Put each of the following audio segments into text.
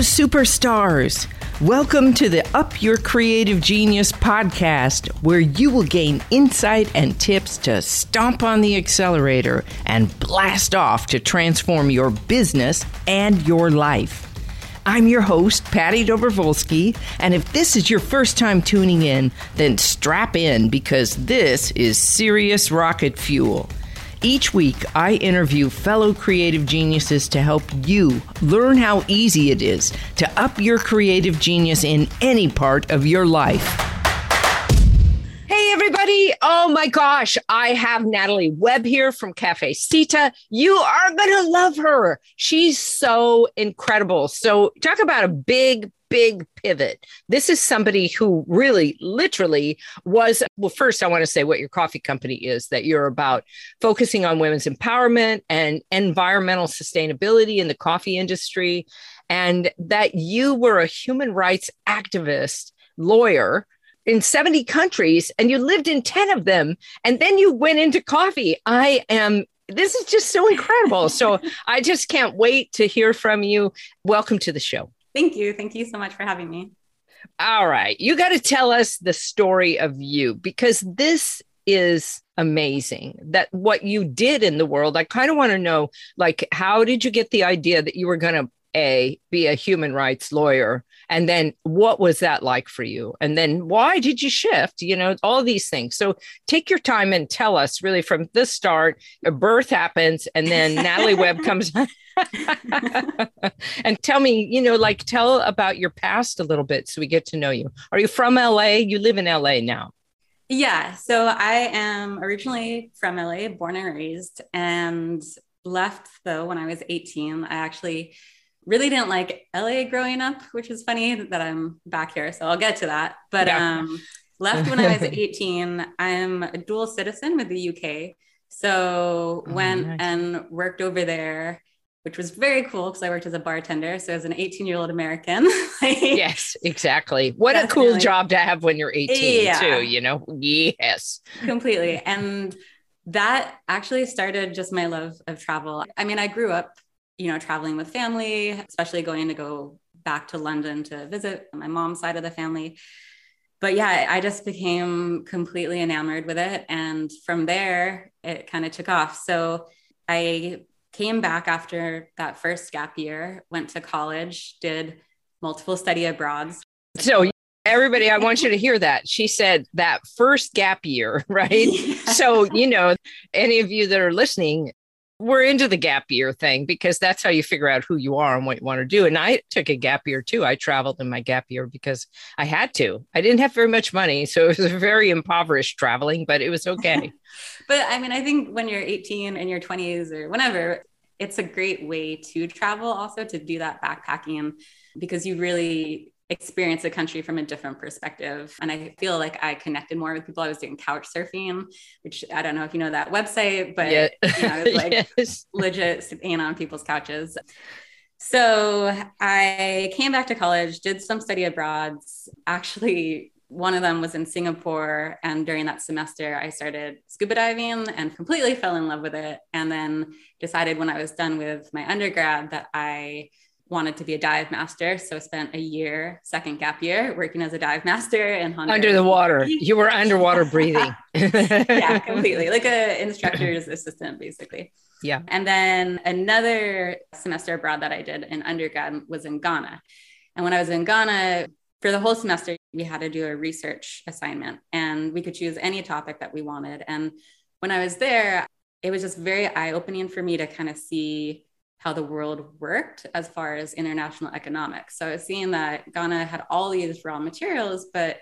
superstars. Welcome to the Up Your Creative Genius podcast, where you will gain insight and tips to stomp on the accelerator and blast off to transform your business and your life. I'm your host, Patty Dobrovolsky, and if this is your first time tuning in, then strap in because this is serious rocket fuel. Each week, I interview fellow creative geniuses to help you learn how easy it is to up your creative genius in any part of your life. Hey, everybody. Oh my gosh. I have Natalie Webb here from Cafecita. You are going to love her. She's so incredible. So, talk about a big, big pivot. This is somebody who really, literally was. Well, first, I want to say what your coffee company is that you're about focusing on women's empowerment and environmental sustainability in the coffee industry, and that you were a human rights activist, lawyer in 70 countries and you lived in 10 of them and then you went into coffee i am this is just so incredible so i just can't wait to hear from you welcome to the show Thank you. Thank you so much for having me. All right. You got to tell us the story of you because this is amazing that what you did in the world. I kind of want to know like, how did you get the idea that you were going to a be a human rights lawyer and then what was that like for you? And then why did you shift? You know all these things. So take your time and tell us really from the start a birth happens and then natalie webb comes and tell me you know like tell about your past a little bit so we get to know you. Are you from la you live in la now. Yeah so i am originally from la born and raised and left though when i was 18 i actually really didn't like LA growing up, which is funny that I'm back here. So I'll get to that. But yeah. um, left when I was 18. I'm a dual citizen with the UK. So oh, went nice. and worked over there, which was very cool because I worked as a bartender. So as an 18 year old American. like, yes, exactly. What definitely. a cool job to have when you're 18 yeah. too, you know? Yes. Completely. And that actually started just my love of travel. I mean, I grew up you know, traveling with family, especially going to go back to London to visit my mom's side of the family. But yeah, I just became completely enamored with it. And from there, it kind of took off. So I came back after that first gap year, went to college, did multiple study abroads. So everybody i want you to hear that she said that first gap year right yeah. so you know any of you that are listening we're into the gap year thing because that's how you figure out who you are and what you want to do. And I took a gap year too. I traveled in my gap year because I had to. I didn't have very much money. So it was very impoverished traveling, but it was okay. but I mean, I think when you're 18 in your 20s or whenever, it's a great way to travel also to do that backpacking because you really experience the country from a different perspective. And I feel like I connected more with people. I was doing couch surfing, which I don't know if you know that website, but yeah. you know, I was like yes. legit staying on people's couches. So I came back to college, did some study abroads. Actually, one of them was in Singapore. And during that semester, I started scuba diving and completely fell in love with it. And then decided when I was done with my undergrad that I wanted to be a dive master. So I spent a year, second gap year, working as a dive master in Honduras. Under the water. You were underwater breathing. yeah, completely. Like a instructor's assistant, basically. Yeah. And then another semester abroad that I did in undergrad was in Ghana. And when I was in Ghana, for the whole semester, we had to do a research assignment and we could choose any topic that we wanted. And when I was there, it was just very eye opening for me to kind of see how the world worked as far as international economics. So I was seeing that Ghana had all these raw materials, but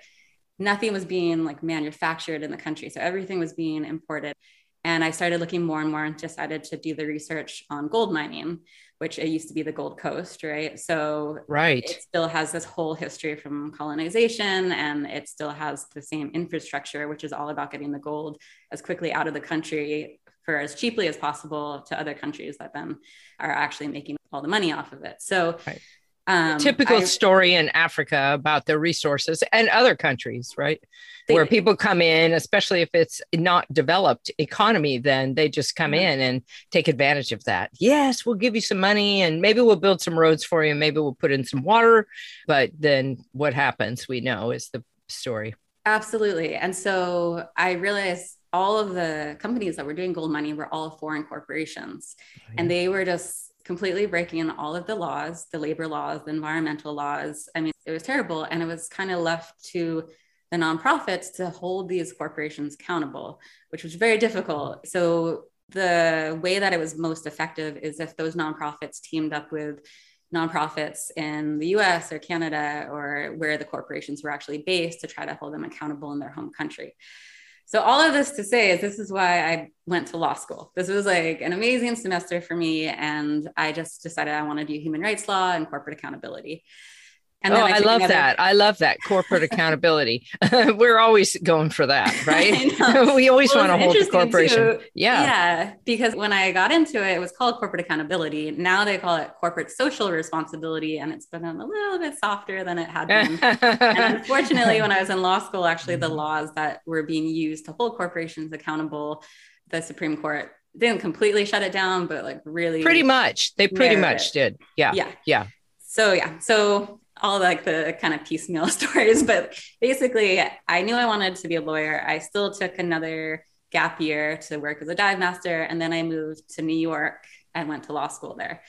nothing was being like manufactured in the country. So everything was being imported. And I started looking more and more and decided to do the research on gold mining, which it used to be the Gold Coast, right? So right. it still has this whole history from colonization and it still has the same infrastructure, which is all about getting the gold as quickly out of the country for as cheaply as possible to other countries that then are actually making all the money off of it. So right. Um, Typical I, story in Africa about the resources and other countries, right? They, Where people come in, especially if it's not developed economy, then they just come mm-hmm. in and take advantage of that. Yes, we'll give you some money and maybe we'll build some roads for you. Maybe we'll put in some water. But then what happens, we know, is the story. Absolutely. And so I realized all of the companies that were doing gold mining were all foreign corporations. Oh, yeah. And they were just completely breaking all of the laws, the labor laws, the environmental laws. I mean, it was terrible. And it was kind of left to the nonprofits to hold these corporations accountable, which was very difficult. So the way that it was most effective is if those nonprofits teamed up with nonprofits in the US or Canada or where the corporations were actually based to try to hold them accountable in their home country. So, all of this to say is this is why I went to law school. This was like an amazing semester for me. And I just decided I want to do human rights law and corporate accountability. And oh, I, I love another- that. I love that corporate accountability. We're always going for that, right? we always well, want to hold the corporation. Too. Yeah. Yeah. Because when I got into it, it was called corporate accountability. Now they call it corporate social responsibility. And it's been a little bit softer than it had been. and unfortunately, when I was in law school, actually, the laws that were being used to hold corporations accountable, the Supreme Court didn't completely shut it down, but like really. Pretty much. They pretty much it. did. Yeah. Yeah. Yeah. So, yeah. So all like the kind of piecemeal stories, but basically, I knew I wanted to be a lawyer. I still took another gap year to work as a dive master, and then I moved to New York and went to law school there.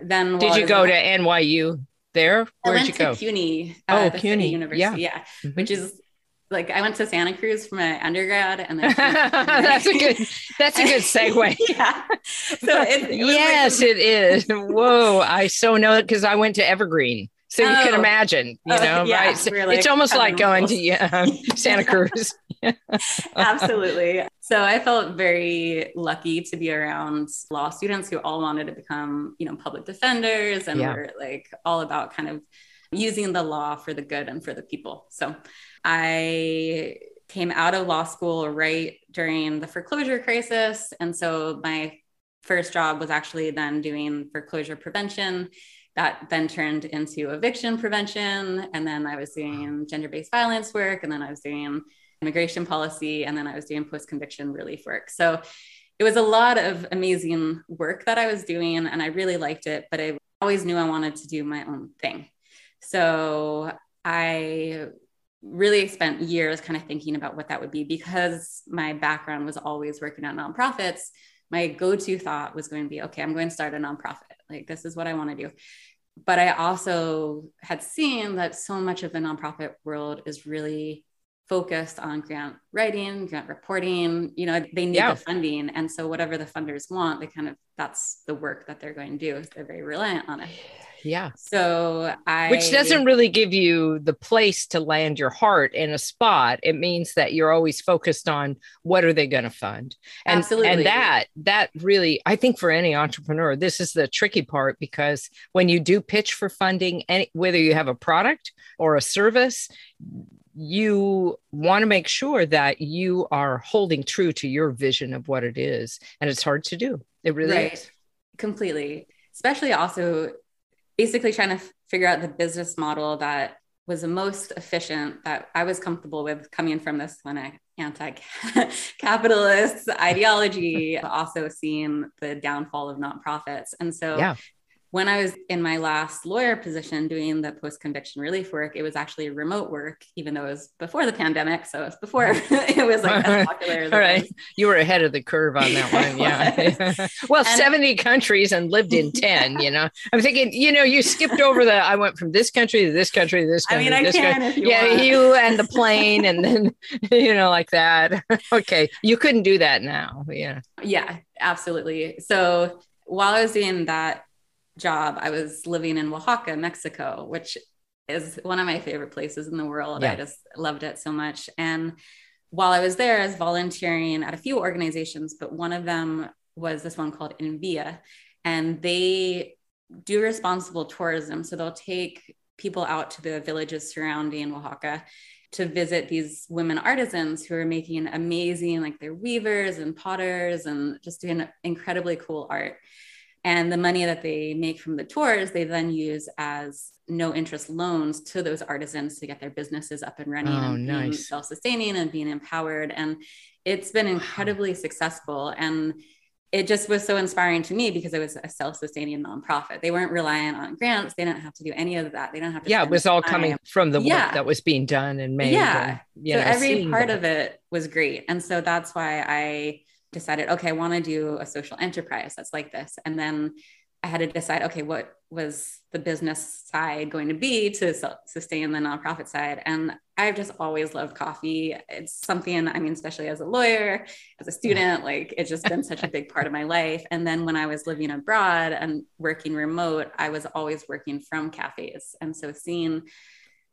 Then did you go to NYU there? Where'd you go? CUNY. Uh, oh, CUNY University. Yeah, yeah. Mm-hmm. which is like I went to Santa Cruz for my undergrad, and then that's a good that's a good segue. yeah. So it, it yes, like, it is. Whoa, I so know it because I went to Evergreen. So you can oh. imagine, you oh, know, yeah, right? So like it's almost like going to yeah, Santa Cruz. Absolutely. So I felt very lucky to be around law students who all wanted to become, you know, public defenders and yeah. were like all about kind of using the law for the good and for the people. So I came out of law school right during the foreclosure crisis. And so my first job was actually then doing foreclosure prevention that then turned into eviction prevention. And then I was doing gender based violence work. And then I was doing immigration policy. And then I was doing post conviction relief work. So it was a lot of amazing work that I was doing. And I really liked it. But I always knew I wanted to do my own thing. So I really spent years kind of thinking about what that would be because my background was always working at nonprofits my go-to thought was going to be okay i'm going to start a nonprofit like this is what i want to do. But i also had seen that so much of the nonprofit world is really focused on grant writing grant reporting you know they need yeah. the funding. And so whatever the funders want they kind of that's the work that they're going to do they're very reliant on it yeah. So I Which doesn't really give you the place to land your heart in a spot. It means that you're always focused on what are they going to fund. And Absolutely. and that that really I think for any entrepreneur this is the tricky part because when you do pitch for funding any whether you have a product or a service you want to make sure that you are holding true to your vision of what it is and it's hard to do. It really right. is. Completely. Especially also basically trying to figure out the business model that was the most efficient that I was comfortable with coming from this of anti-capitalist ideology, also seeing the downfall of nonprofits. And so yeah when I was in my last lawyer position doing the post conviction relief work, it was actually remote work, even though it was before the pandemic. So it was before it was like as popular. All right. You were ahead of the curve on that one. Yeah. well, and, 70 countries and lived in 10, you know, I'm thinking, you know, you skipped over the, I went from this country to this country to this country. I mean, I can country. you Yeah. Want. You and the plane and then, you know, like that. okay. You couldn't do that now. Yeah. Yeah, absolutely. So while I was doing that job, I was living in Oaxaca, Mexico, which is one of my favorite places in the world. Yeah. I just loved it so much. And while I was there, I was volunteering at a few organizations, but one of them was this one called En Vía, and they do responsible tourism. So they'll take people out to the villages surrounding Oaxaca to visit these women artisans who are making amazing, like they're weavers and potters and just doing incredibly cool art And the money that they make from the tours, they then use as no interest loans to those artisans to get their businesses up and running oh, and nice. being self-sustaining and being empowered. And it's been incredibly wow. successful. And it just was so inspiring to me because it was a self-sustaining nonprofit. They weren't relying on grants. They didn't have to do any of that. They don't have to. Yeah, it was all time. coming from the yeah. work that was being done and made. Yeah. And, so know, every part that. of it was great. And so that's why I decided, okay, I want to do a social enterprise that's like this. And then I had to decide, okay, what was the business side going to be to sustain the nonprofit side? And I've just always loved coffee. It's something, I mean, especially as a lawyer, as a student, like it's just been such a big part of my life. And then when I was living abroad and working remote, I was always working from cafes. And so seeing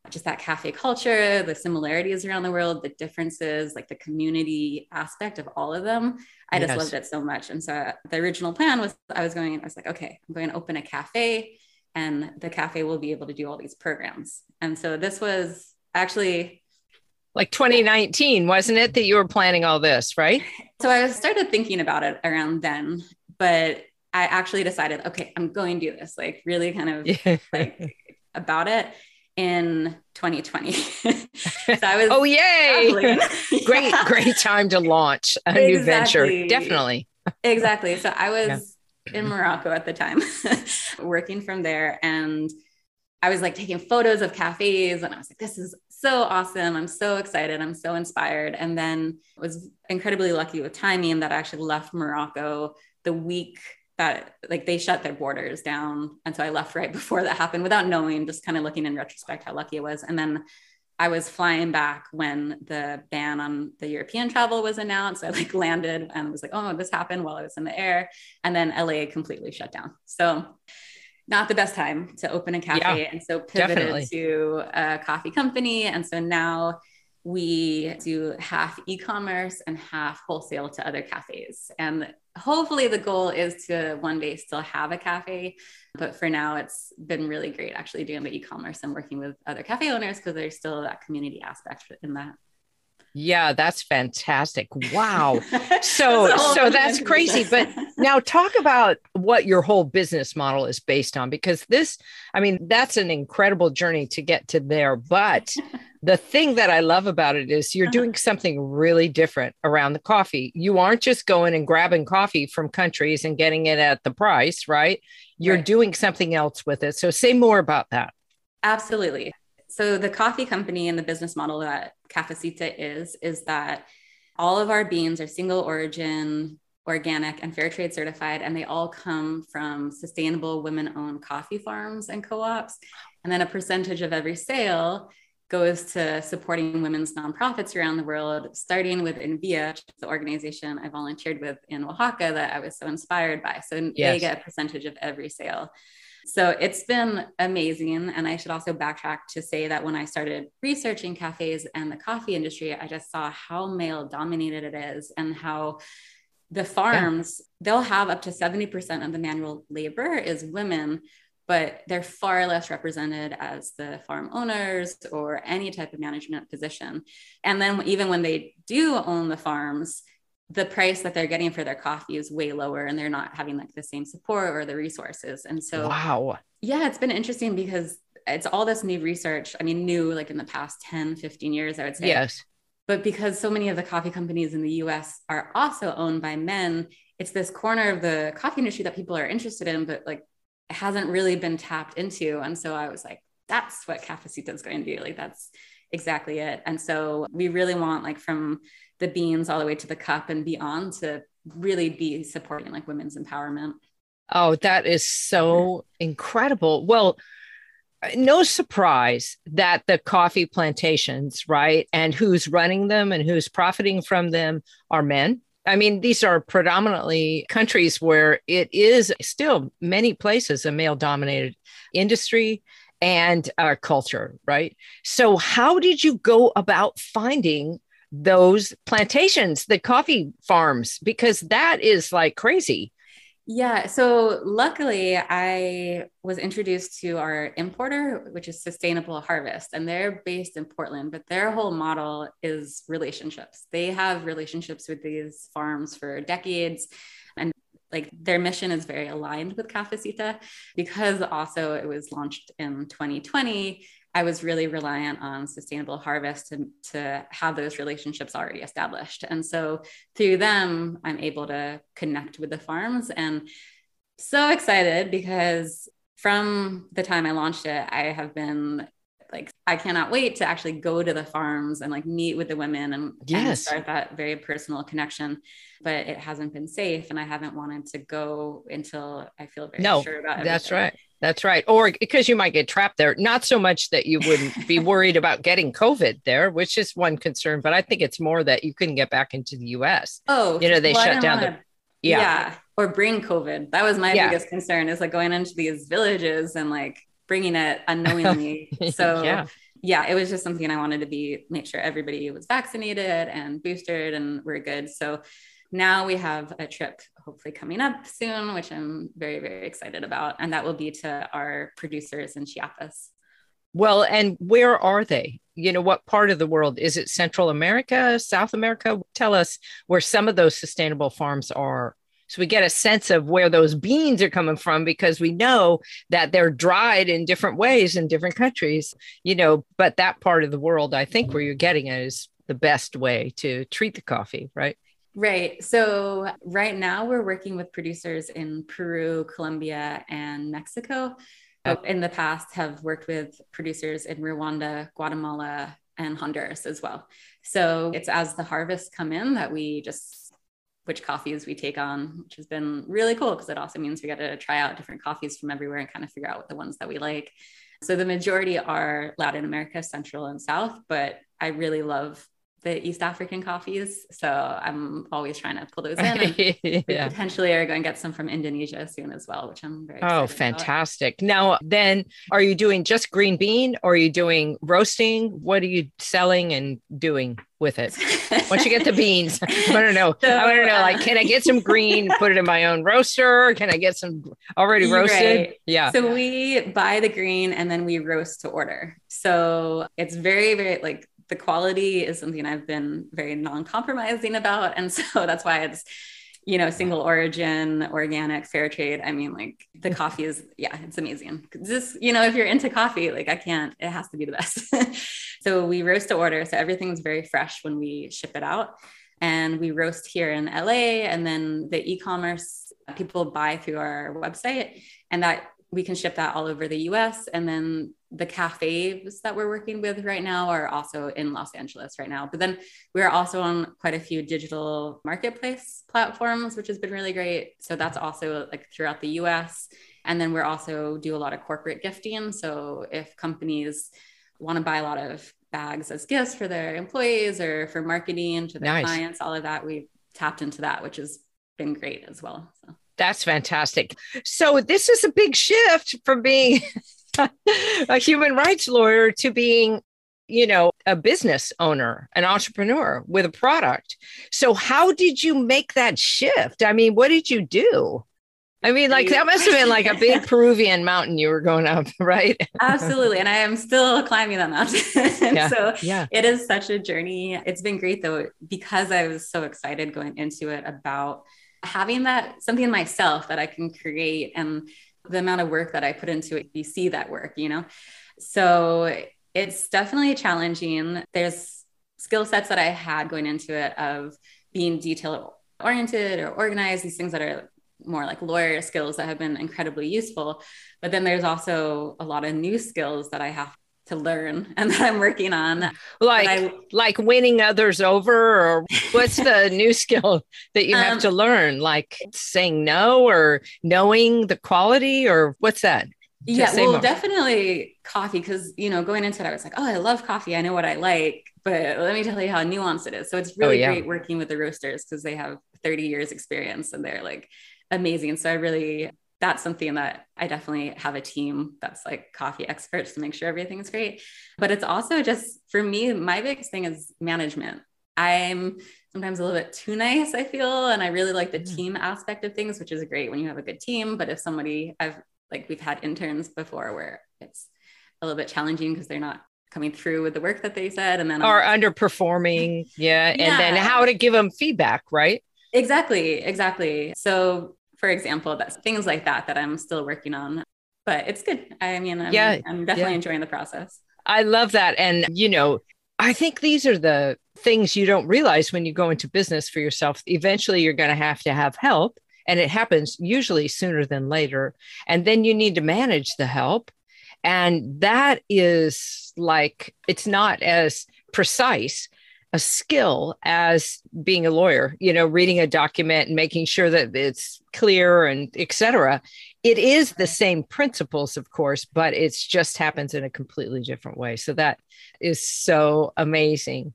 just that cafe culture, the similarities around the world, the differences, like the community aspect of all of them. I just yes. loved it so much. And so uh, the original plan was I was going, I was like, okay, I'm going to open a cafe and the cafe will be able to do all these programs. And so this was actually like 2019, wasn't it that you were planning all this, right? So I started thinking about it around then, but I actually decided, okay, I'm going to do this, like really kind of like about it in 2020. so I was Oh yay. great great time to launch a exactly. new venture. Definitely. exactly. So I was yeah. in Morocco at the time working from there and I was like taking photos of cafes and I was like this is so awesome. I'm so excited. I'm so inspired and then was incredibly lucky with timing that I actually left Morocco the week that like they shut their borders down. And so I left right before that happened without knowing, just kind of looking in retrospect how lucky it was. And then I was flying back when the ban on the European travel was announced. I like landed and was like, oh, this happened while I was in the air. And then LA completely shut down. So not the best time to open a cafe. Yeah, and so pivoted definitely. to a coffee company. And so now we do half e-commerce and half wholesale to other cafes. And hopefully the goal is to one day still have a cafe but for now it's been really great actually doing the e-commerce and working with other cafe owners because there's still that community aspect in that yeah that's fantastic wow so so that's crazy but now talk about what your whole business model is based on because this i mean that's an incredible journey to get to there but the thing that I love about it is you're uh-huh. doing something really different around the coffee. You aren't just going and grabbing coffee from countries and getting it at the price, right? You're right. doing something else with it. So say more about that. Absolutely. So the coffee company and the business model that Cafecita is is that all of our beans are single origin, organic and fair trade certified and they all come from sustainable women owned coffee farms and co-ops. And then a percentage of every sale goes to supporting women's nonprofits around the world, starting with En Vía, the organization I volunteered with in Oaxaca that I was so inspired by. So yes. they get a percentage of every sale. So it's been amazing. And I should also backtrack to say that when I started researching cafes and the coffee industry, I just saw how male dominated it is and how the farms, yeah. they'll have up to 70% of the manual labor is women but they're far less represented as the farm owners or any type of management position. And then even when they do own the farms, the price that they're getting for their coffee is way lower and they're not having like the same support or the resources. And so, wow. Yeah, it's been interesting because it's all this new research. I mean, new like in the past 10, 15 years, I would say. Yes. But because so many of the coffee companies in the US are also owned by men, it's this corner of the coffee industry that people are interested in, but like it hasn't really been tapped into. And so I was like, that's what Cafecita is going to do. Like that's exactly it. And so we really want like from the beans all the way to the cup and beyond to really be supporting like women's empowerment. Oh, that is so incredible. Well, no surprise that the coffee plantations, right, and who's running them and who's profiting from them are men. I mean, these are predominantly countries where it is still many places a male dominated industry and our culture, right? So, how did you go about finding those plantations, the coffee farms? Because that is like crazy. Yeah. So luckily, I was introduced to our importer, which is Sustainable Harvest, and they're based in Portland, but their whole model is relationships. They have relationships with these farms for decades. And like their mission is very aligned with Cafecita because also it was launched in 2020. I was really reliant on sustainable harvest to, to have those relationships already established. And so through them, I'm able to connect with the farms and so excited because from the time I launched it, I have been like I cannot wait to actually go to the farms and like meet with the women and, yes. and, start that very personal connection. But it hasn't been safe, and I haven't wanted to go until I feel very no, sure about it. That's right. That's right. Or because you might get trapped there. Not so much that you wouldn't be worried about getting COVID there, which is one concern, but I think it's more that you couldn't get back into the US. Oh, you know, they well, shut down the yeah. yeah. Or bring COVID. That was my yeah. biggest concern is like going into these villages and like bringing it unknowingly. So yeah. yeah, it was just something I wanted to be make sure everybody was vaccinated and boosted and we're good. So now we have a trip hopefully coming up soon, which I'm very, very excited about. And that will be to our producers in Chiapas. Well, and where are they? You know, what part of the world? Is it Central America, South America? Tell us where some of those sustainable farms are so we get a sense of where those beans are coming from because we know that they're dried in different ways in different countries, you know, but that part of the world, I think where you're getting it is the best way to treat the coffee, right? Right. So right now we're working with producers in Peru, Colombia, and Mexico. In the past, have worked with producers in Rwanda, Guatemala, and Honduras as well. So it's as the harvests come in that we just which coffees we take on, which has been really cool because it also means we got to try out different coffees from everywhere and kind of figure out what the ones that we like. So the majority are Latin America, Central and South, but I really love the East African coffees. So I'm always trying to pull those in. yeah. Potentially are going to get some from Indonesia soon as well, which I'm very Oh, fantastic. About. Now then are you doing just green bean or are you doing roasting? What are you selling and doing with it? Once you get the beans, I don't know. So, I to know like can I get some uh, green, put it in my own roaster? Can I get some already roasted? Right. Yeah. So we buy the green and then we roast to order. So it's very, very like the quality is something I've been very non-compromising about. And so that's why it's, you know, single origin, organic, fair trade. I mean, like the coffee is, yeah, it's amazing. Just, you know, if you're into coffee, like I can't, it has to be the best. so we roast to order. So everything's very fresh when we ship it out. And we roast here in LA. And then the e commerce people buy through our website. And that we can ship that all over the US. And then the cafes that we're working with right now are also in Los Angeles right now. But then we're also on quite a few digital marketplace platforms, which has been really great. So that's also like throughout the US. And then we're also do a lot of corporate gifting. So if companies want to buy a lot of bags as gifts for their employees or for marketing to their nice. clients, all of that, we've tapped into that, which has been great as well. So. That's fantastic. So this is a big shift from being a human rights lawyer to being you know a business owner an entrepreneur with a product. So how did you make that shift? I mean what did you do? I mean like that must have been like a big peruvian mountain you were going up right? Absolutely and i am still climbing that mountain. Yeah. so yeah. it is such a journey. It's been great though because i was so excited going into it about having that something myself that i can create and the amount of work that I put into it, you see that work, you know? So it's definitely challenging. There's skill sets that I had going into it of being detail oriented or organized, these things that are more like lawyer skills that have been incredibly useful. But then there's also a lot of new skills that I have to learn and that I'm working on. Like I, like winning others over or what's the new skill that you have um, to learn? Like saying no or knowing the quality or what's that? yeah, well, more. definitely coffee because you know going into it, I was like, oh, I love coffee. I know what I like, but let me tell you how nuanced it is. So it's really oh, yeah. great working with the roasters because they have 30 years experience and they're like amazing. So I really that's something that I definitely have a team that's like coffee experts to make sure everything's great. But it's also just for me, my biggest thing is management. I'm sometimes a little bit too nice, I feel. And I really like the mm. team aspect of things, which is great when you have a good team. But if somebody, I've like, we've had interns before where it's a little bit challenging because they're not coming through with the work that they said and then are underperforming yeah. yeah and then how to give them feedback right exactly exactly so for example, that's things like that that I'm still working on. But it's good. I mean, I'm, Yeah, I'm definitely yeah. enjoying the process. I love that. And, you know, I think these are the things you don't realize when you go into business for yourself. Eventually, you're going to have to have help, and it happens usually sooner than later. And then you need to manage the help. And that is like, it's not as precise a skill as being a lawyer, you know, reading a document and making sure that it's clear and etc. It is the same principles, of course, but it just happens in a completely different way. So that is so amazing.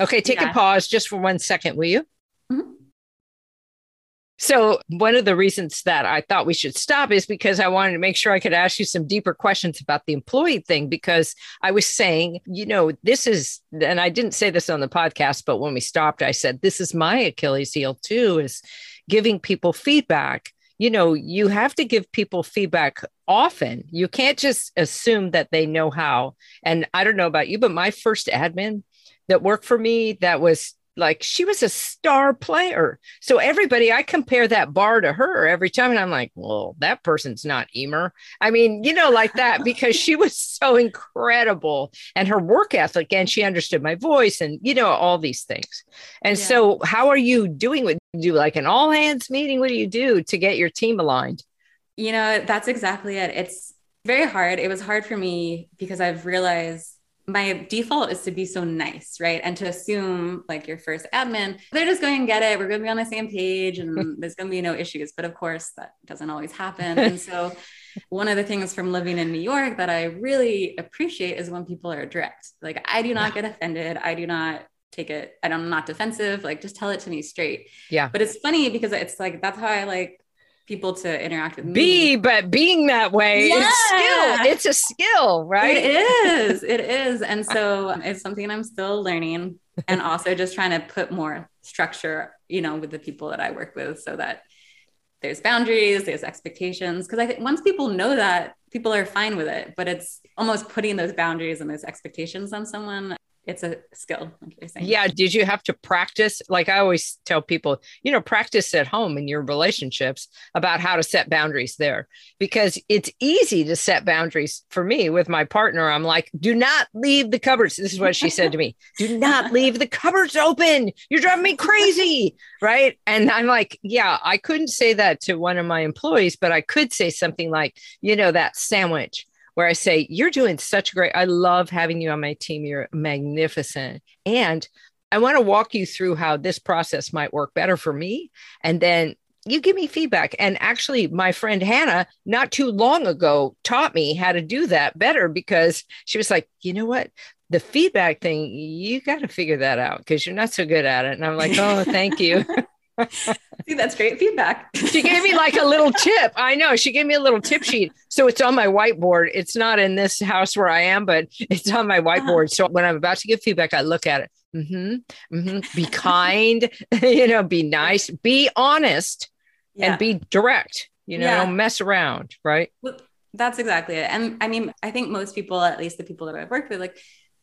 Okay, take a pause just for one second, will you? Mhm. So, one of the reasons that I thought we should stop is because I wanted to make sure I could ask you some deeper questions about the employee thing. Because I was saying, you know, this is, and I didn't say this on the podcast, but when we stopped, I said, this is my Achilles heel too, is giving people feedback. You know, you have to give people feedback often. You can't just assume that they know how. And I don't know about you, but my first admin that worked for me, that was like she was a star player. So everybody, I compare that bar to her every time, and I'm like, well, that person's not Emer. I mean, you know, like that because she was so incredible and her work ethic, and she understood my voice, and you know, all these things. And Yeah. so, how are you doing with do like an all hands meeting? What do you do to get your team aligned? You know, that's exactly it. It's very hard. It was hard for me because I've realized my default is to be so nice, right? And to assume like your first admin, they're just going to get it. We're going to be on the same page and there's going to be no issues. But of course, that doesn't always happen. And so, one of the things from living in New York that I really appreciate is when people are direct. Like, I do not get offended. I do not take it, and I'm not defensive. Like, just tell it to me straight. Yeah. But it's funny because it's like, that's how I like people to interact with me. Be, but being that way, yeah. it's skill. It's a skill, right? It is. It is. And so it's something I'm still learning and also just trying to put more structure, you know, with the people that I work with so that there's boundaries, there's expectations. Cause I think once people know that, people are fine with it. But it's almost putting those boundaries and those expectations on someone. It's a skill, like you're saying. Yeah. Did you have to practice? Like I always tell people, you know, practice at home in your relationships about how to set boundaries there because it's easy to set boundaries for me with my partner. I'm like, do not leave the cupboards. This is what she said to me do not leave the cupboards open. You're driving me crazy. Right. And I'm like, yeah, I couldn't say that to one of my employees, but I could say something like, you know, that sandwich where I say, You're doing such great. I love having you on my team. You're magnificent. And I want to walk you through how this process might work better for me. And then you give me feedback. And actually, my friend Hannah, not too long ago, taught me how to do that better because she was like, You know what? The feedback thing, you got to figure that out because you're not so good at it. And I'm like, Oh, thank you. See, that's great feedback. she gave me like a little tip. I know she gave me a little tip sheet. So it's on my whiteboard. It's not in this house where I am, but it's on my whiteboard. So when I'm about to give feedback, I look at it. Mm-hmm, mm-hmm. Be kind, you know, be nice, be honest, Yeah. and be direct. You know, Yeah. don't mess around, right? Well, that's exactly it. And I mean, I think most people, at least the people that I've worked with, like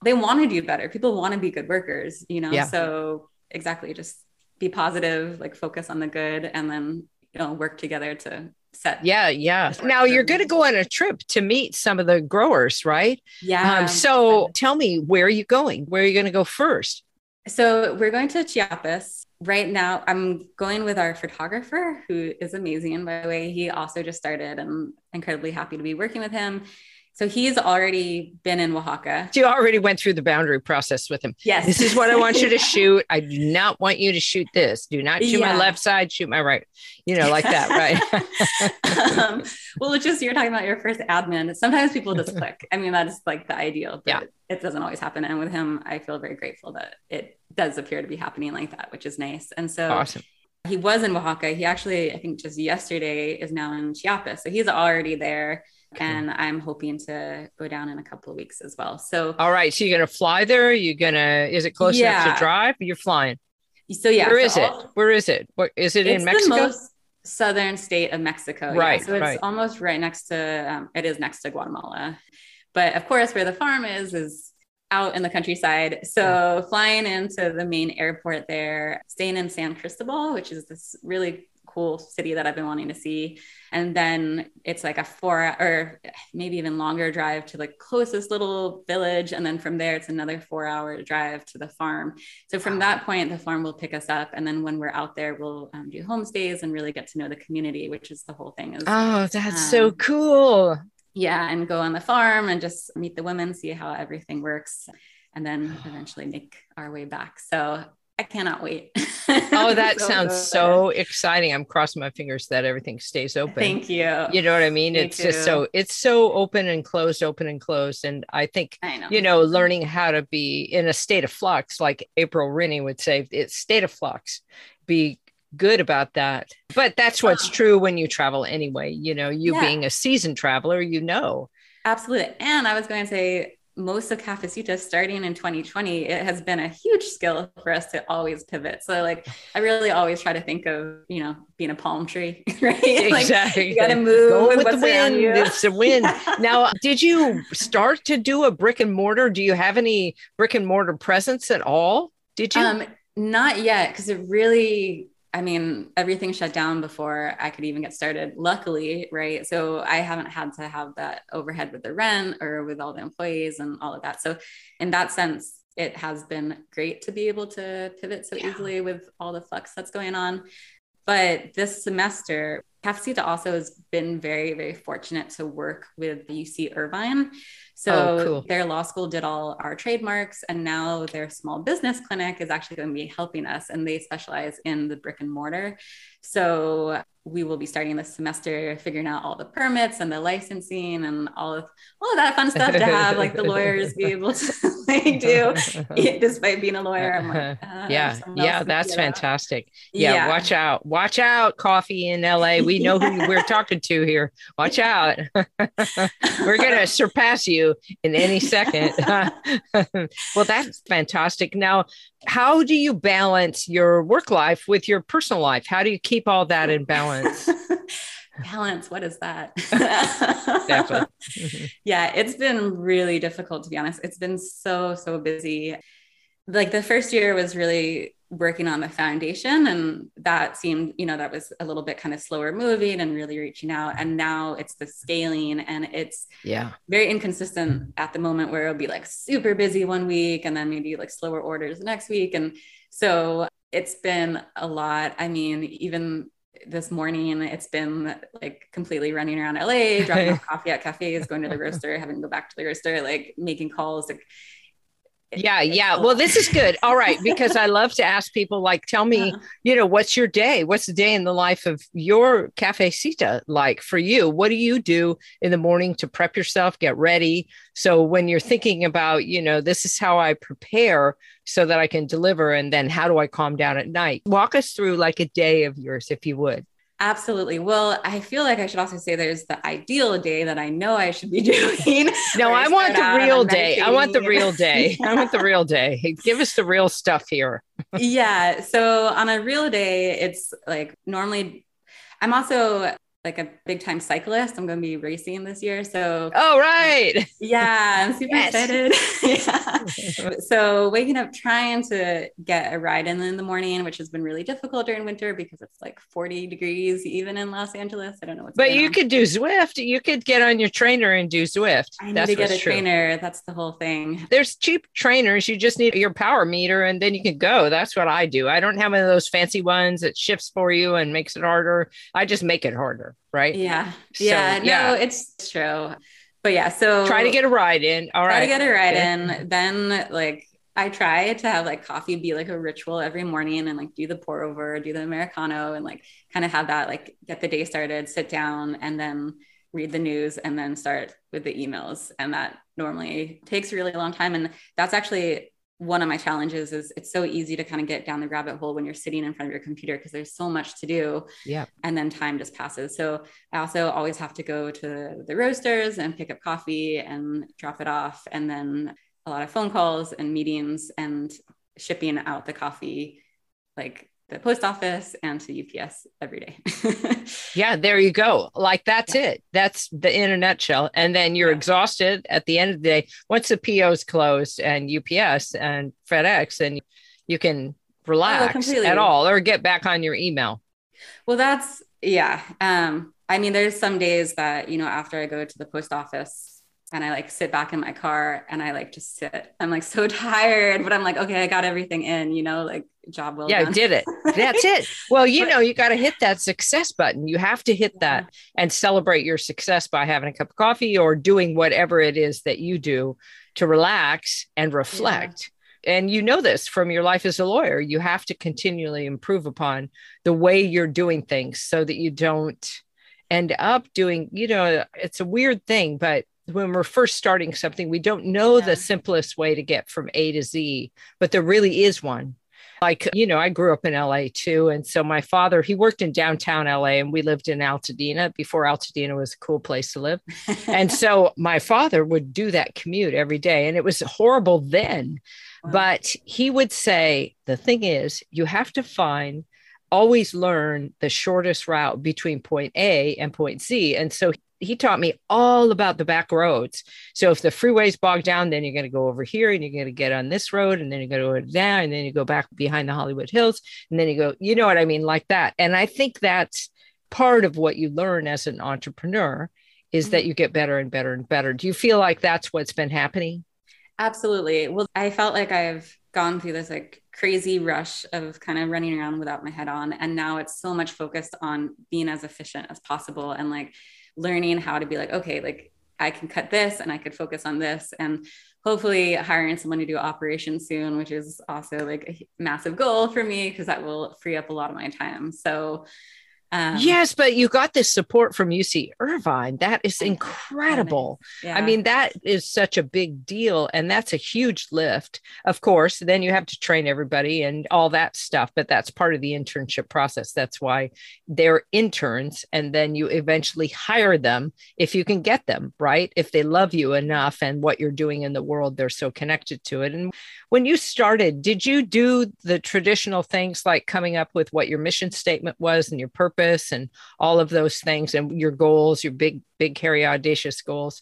they want to do better. People want to be good workers, you know? Yeah. So exactly, just be positive, like focus on the good and then, you know, work together to set. Yeah, yeah. Now you're going to go on a trip to meet some of the growers, right? Yeah. Um, so tell me, where are you going? Where are you going to go first? So we're going to Chiapas right now. I'm going with our photographer, who is amazing, by the way. He also just started. I'm incredibly happy to be working with him. So he's already been in Oaxaca. You already went through the boundary process with him. Yes. This is what I want you to shoot. I do not want you to shoot this. Do not shoot my left side, shoot my right. You know, like that, right? um, well, it's just you're talking about your first admin. Sometimes people just click. I mean, that's like the ideal, but Yeah. it doesn't always happen. And with him, I feel very grateful that it does appear to be happening like that, which is nice. And so awesome. he was in Oaxaca. He actually, I think just yesterday is now in Chiapas. So he's already there. And I'm hoping to go down in a couple of weeks as well. So, All right. So you're gonna fly there? You're gonna is it close enough to drive? You're flying. so yeah. Where so is it? Where is it? What is it it's in Mexico? the most southern state of Mexico. yeah. Right, So it's right. almost right next to, um, it is next to Guatemala. But of course, where the farm is, is out in the countryside. So flying into the main airport there, staying in San Cristobal, which is this really cool city that I've been wanting to see. And then it's like a four or maybe even longer drive to the closest little village. And then from there, it's another four hour drive to the farm. So from that point, the farm will pick us up. And then when we're out there, we'll um, do homestays and really get to know the community, which is the whole thing. Is, oh, that's um, so cool. Yeah. And go on the farm and just meet the women, see how everything works and then eventually make our way back. So I cannot wait. oh, that so sounds so exciting. I'm crossing my fingers that everything stays open. Thank you. You know what I mean? Me it's too. just so it's so open and closed, open and closed. And I think I know. you know, learning how to be in a state of flux, like April Rinne would say, it's state of flux. Be good about that. But that's oh. what's true when you travel anyway. You know, you yeah. being a seasoned traveler, you know. Absolutely. And I was going to say most of Cafecita starting in 2020, it has been a huge skill for us to always pivot. So like I really always try to think of, you know, being a palm tree, right? Exactly. Like, you gotta move Go with the wind. It's a wind. now, did you start to do a brick and mortar? Do you have any brick and mortar presence at all? Did you? Um, not yet, because it really I mean, everything shut down before I could even get started, luckily, right? So I haven't had to have that overhead with the rent or with all the employees and all of that. So, in that sense, it has been great to be able to pivot so yeah. easily with all the flux that's going on. But this semester, Cafecita also has been very, very fortunate to work with the UC Irvine. So oh, cool. their law school did all our trademarks, and now their small business clinic is actually going to be helping us, and they specialize in the brick and mortar. So we will be starting this semester figuring out all the permits and the licensing and all of all of that fun stuff to have like the lawyers be able to like do despite being a lawyer. I'm like, uh, yeah, yeah, that's fantastic. Yeah, yeah, watch out, watch out, coffee in LA. We know who we're talking to here. Watch out. we're gonna surpass you in any second. well, that's fantastic. Now, how do you balance your work life with your personal life? How do you keep all that in balance? balance what is that yeah it's been really difficult to be honest it's been so so busy like the first year was really working on the foundation and that seemed you know that was a little bit kind of slower moving and really reaching out. And now it's the scaling and it's yeah. very inconsistent at the moment where it'll be like super busy one week and then maybe like slower orders the next week. And so it's been a lot. I mean even this morning it's been like completely running around LA, dropping off coffee at cafes, going to the roaster, having to go back to the roaster, like making calls, like yeah yeah. Well this is good. All right because i love to ask people like tell me uh-huh. you know what's your day? What's the day in the life of your cafecita like for you? What do you do in the morning to prep yourself get ready? So when you're thinking about you know this is how i prepare so that i can deliver and then how do i calm down at night? Walk us through like a day of yours if you would Absolutely. Well, I feel like I should also say there's the ideal day that I know I should be doing. No, I want the real day. I want the real day. I want the real day. Give us the real stuff here. yeah. So on a real day, it's like normally I'm also like a big time cyclist. I'm going to be racing this year. So, oh, right. Yeah, I'm super excited. yeah. So, waking up trying to get a ride in in the morning, which has been really difficult during winter because it's like 40 degrees even in Los Angeles. I don't know what's But you on. could do Zwift. You could get on your trainer and do Zwift. I need That's to get a true. trainer. That's the whole thing. There's cheap trainers. You just need your power meter and then you can go. That's what I do. I don't have one of those fancy ones that shifts for you and makes it harder. I just make it harder right? Yeah. So, yeah. No, it's true. But yeah, so try to get a ride in. All try right. to get a ride in. Then like I try to have like coffee be like a ritual every morning and like do the pour over, do the Americano and like kind of have that like get the day started, sit down and then read the news and then start with the emails. And that normally takes a really long time. And that's actually one of my challenges is it's so easy to kind of get down the rabbit hole when you're sitting in front of your computer because there's so much to do. Yeah. And then time just passes. So I also always have to go to the roasters and pick up coffee and drop it off. And then a lot of phone calls and meetings and shipping out the coffee like the post office and to UPS every day. yeah, there you go. Like that's yeah. it. That's the in a nutshell. And then you're yeah. exhausted at the end of the day. Once the PO's closed and UPS and FedEx, and you can oh, relax oh, at all or get back on your email. Well, that's yeah. Um, I mean, there's some days that, you know, after I go to the post office and I like sit back in my car and I like just sit. I'm like so tired, but I'm like, okay, I got everything in, you know, like job well yeah, done. I did it. That's it. Well, you know, you got to hit that success button. You have to hit that and celebrate your success by having a cup of coffee or doing whatever it is that you do to relax and reflect. Yeah. And you know this from your life as a lawyer. You have to continually improve upon the way you're doing things so that you don't end up doing, you know, it's a weird thing, but when we're first starting something, we don't know yeah. the simplest way to get from A to Z, but there really is one. Like, you know, I grew up in LA too. And so my father, he worked in downtown LA and we lived in Altadena before Altadena was a cool place to live. and so my father would do that commute every day. And it was horrible then. Wow. But he would say, the thing is, you have to find always learn the shortest route between point A and point Z. And so he taught me all about the back roads. So if the freeway's bogged down, then you're going to go over here and you're going to get on this road and then you're going to go down and then you go back behind the Hollywood Hills and then you go, you know what I mean, like that. And I think that's part of what you learn as an entrepreneur is that mm-hmm. you get better and better and better. Do you feel like that's what's been happening? Absolutely. Well, I felt like I've gone through this like crazy rush of kind of running around without my head on. And now it's so much focused on being as efficient as possible and like learning how to be like, okay, like I can cut this and I could focus on this. And hopefully hiring someone to do operations soon, which is also like a massive goal for me because that will free up a lot of my time. So um, yes, but you got this support from UC Irvine. That is incredible. Yeah. I mean, that is such a big deal. And that's a huge lift. Of course, then you have to train everybody and all that stuff, but that's part of the internship process. That's why they're interns. And then you eventually hire them if you can get them, right? If they love you enough and what you're doing in the world, they're so connected to it. And when you started, did you do the traditional things like coming up with what your mission statement was and your purpose and all of those things and your goals, your big, big, hairy, audacious goals?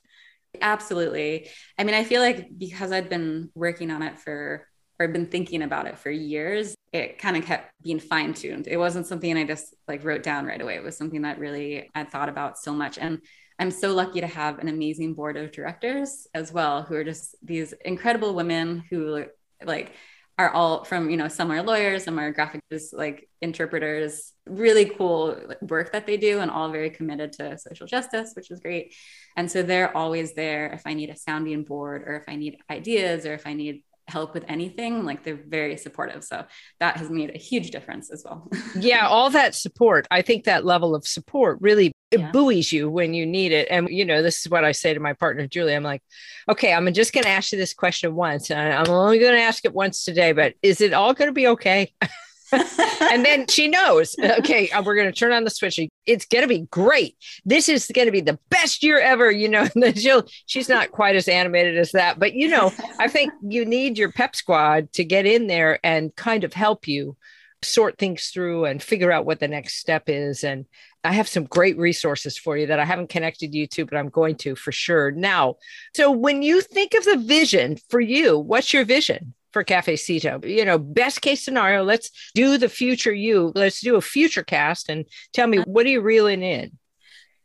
Absolutely. I mean, I feel like because I'd been working on it for or been thinking about it for years, it kind of kept being fine tuned. It wasn't something I just like wrote down right away. It was something that really I thought about so much. And I'm so lucky to have an amazing board of directors as well, who are just these incredible women who like are all from you know some are lawyers some are graphic like interpreters. Really cool work that they do and all very committed to social justice which is great. And so they're always there if i need a sounding board or if i need ideas or if i need help with anything like they're very supportive. So that has made a huge difference as well. Yeah all that support i think that level of support really it yeah. buoys you when you need it. And you know this is what i say to my partner julie i'm like okay i'm just going to ask you this question once and i'm only going to ask it once today but is it all going to be okay and then she knows, okay, uh, we're going to turn on the switch. It's going to be great. This is going to be the best year ever, you know. And she'll, she's not quite as animated as that, but you know, I think you need your pep squad to get in there and kind of help you sort things through and figure out what the next step is. And I have some great resources for you that I haven't connected you to, but I'm going to for sure. Now, so when you think of the vision for you, what's your vision? For Cafecito. You know, best case scenario, let's do the future you. Let's do a future cast and tell me uh-huh. what are you reeling in?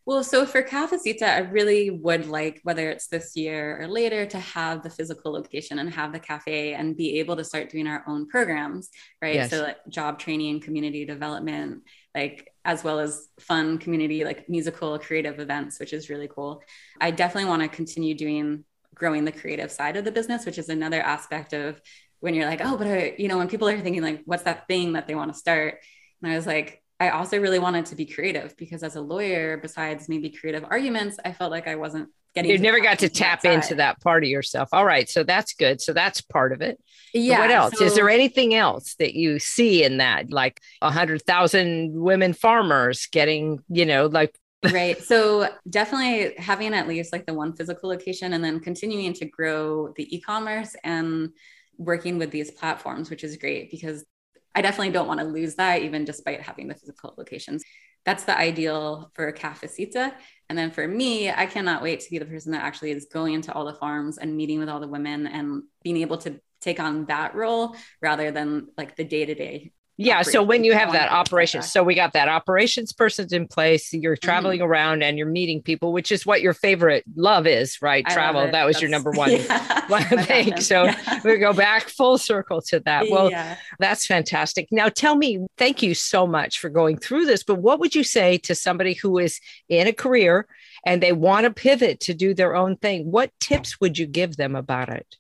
Well, so for Cafecita, I really would like, whether it's this year or later, to have the physical location and have the cafe and be able to start doing our own programs, right? Yes. So, like job training, community development, like as well as fun community, like musical, creative events, which is really cool. I definitely want to continue doing growing the creative side of the business, which is another aspect of when you're like, oh, but I, you know, when people are thinking like, what's that thing that they want to start? And I was like, I also really wanted to be creative because as a lawyer, besides maybe creative arguments, I felt like I wasn't getting. You never got to tap that into that part of yourself. All right, so that's good. So that's part of it. Yeah. But what else? So, Is there anything else that you see in that, like a hundred thousand women farmers getting, you know, like right. So definitely having at least like the one physical location and then continuing to grow the e-commerce and working with these platforms, which is great because I definitely don't want to lose that even despite having the physical locations. That's the ideal for a Cafecita. And then for me, I cannot wait to be the person that actually is going into all the farms and meeting with all the women and being able to take on that role rather than like the day to day yeah so when you have that operation so we got that operations person's in place you're mm-hmm. traveling mm-hmm. around and you're meeting people which is what your favorite love is right I travel that was That's, your number one, yeah, one thing so yeah. we go back full circle to that well yeah. that's fantastic now tell me thank you so much for going through this but what would you say to somebody who is in a career and they want to pivot to do their own thing what tips would you give them about it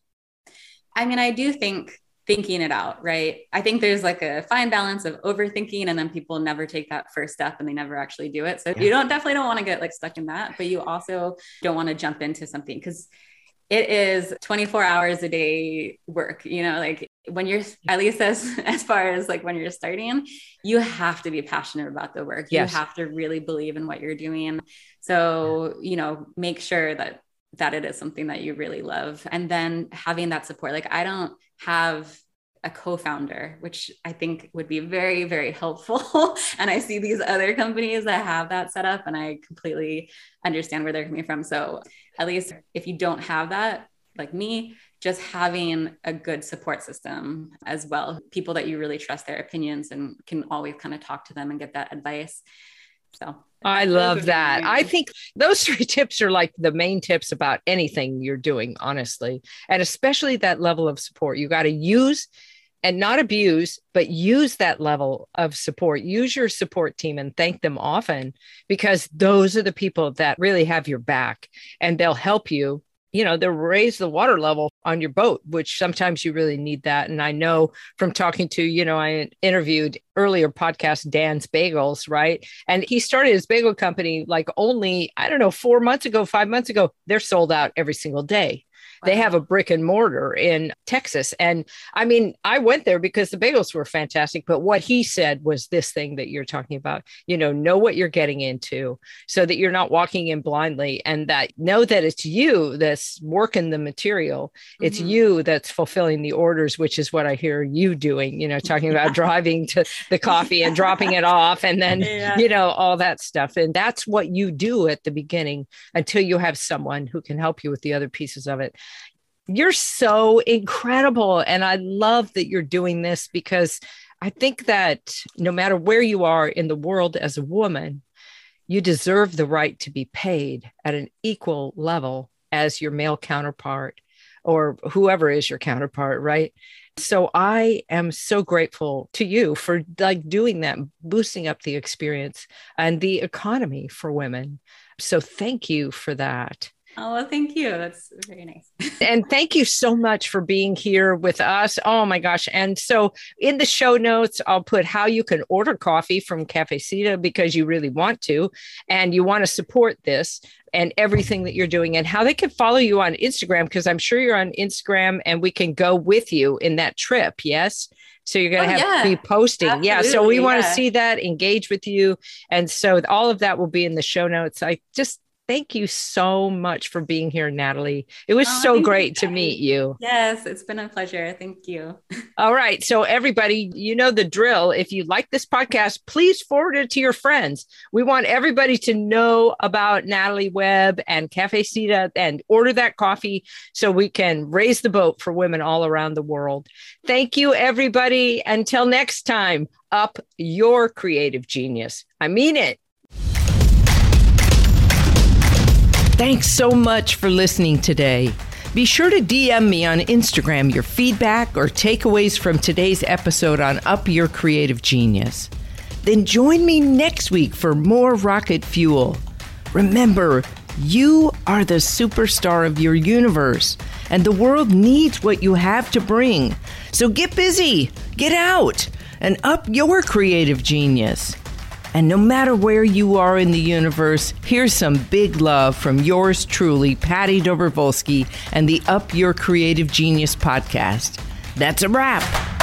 i mean i do think thinking it out, right? I think there's like a fine balance of overthinking and then people never take that first step and they never actually do it. So yeah. you don't definitely don't want to get like stuck in that, but you also don't want to jump into something because it is 24 hours a day work, you know, like when you're at least as as far as like when you're starting, you have to be passionate about the work. Yes. You have to really believe in what you're doing. So, you know, make sure that that it is something that you really love and then having that support like i don't have a co-founder which i think would be very very helpful. And i see these other companies that have that set up and i completely understand where they're coming from. So at least if you don't have that like me just having a good support system as well people that you really trust their opinions and can always kind of talk to them and get that advice so I love that. I think those three tips are like the main tips about anything you're doing, honestly. And especially that level of support. You got to use and not abuse, but use that level of support. Use your support team and thank them often because those are the people that really have your back and they'll help you you know, they'll raise the water level on your boat, which sometimes you really need that. And I know from talking to, you know, I interviewed earlier podcast Dan's Bagels, right? And he started his bagel company like only, I don't know, four months ago, five months ago. They're sold out every single day. They have a brick and mortar in Texas. And I mean, I went there because the bagels were fantastic. But what he said was this thing that you're talking about, you know, know what you're getting into so that you're not walking in blindly and that know that it's you that's working the material. It's mm-hmm. you that's fulfilling the orders, which is what I hear you doing, you know, talking about driving to the coffee and dropping it off and then, yeah. you know, all that stuff. And that's what you do at the beginning until you have someone who can help you with the other pieces of it you're so incredible. And I love that you're doing this because I think that no matter where you are in the world as a woman, you deserve the right to be paid at an equal level as your male counterpart or whoever is your counterpart, right? So I am so grateful to you for like doing that, boosting up the experience and the economy for women. So thank you for that. Oh, well, thank you. That's very nice. and thank you so much for being here with us. Oh my gosh. And so in the show notes, I'll put how you can order coffee from Cafecita because you really want to and you want to support this and everything that you're doing and how they can follow you on Instagram because I'm sure you're on Instagram and we can go with you in that trip. Yes. So you're going to oh, have yeah. to be posting. Absolutely, yeah. So we want to see that, engage with you. And so all of that will be in the show notes. I just Thank you so much for being here, Natalie. It was oh, so great to meet you. Yes, it's been a pleasure. Thank you. All right. So, everybody, you know the drill. If you like this podcast, please forward it to your friends. We want everybody to know about Natalie Webb and Cafecita and order that coffee so we can raise the boat for women all around the world. Thank you, everybody. Until next time, up your creative genius. I mean it. Thanks so much for listening today. Be sure to DM me on Instagram your feedback or takeaways from today's episode on Up Your Creative Genius. Then join me next week for more rocket fuel. Remember, you are the superstar of your universe, and the world needs what you have to bring. So get busy, get out, and up your creative genius. And no matter where you are in the universe, here's some big love from yours truly, Patty Dobrovolsky, and the Up Your Creative Genius podcast. That's a wrap.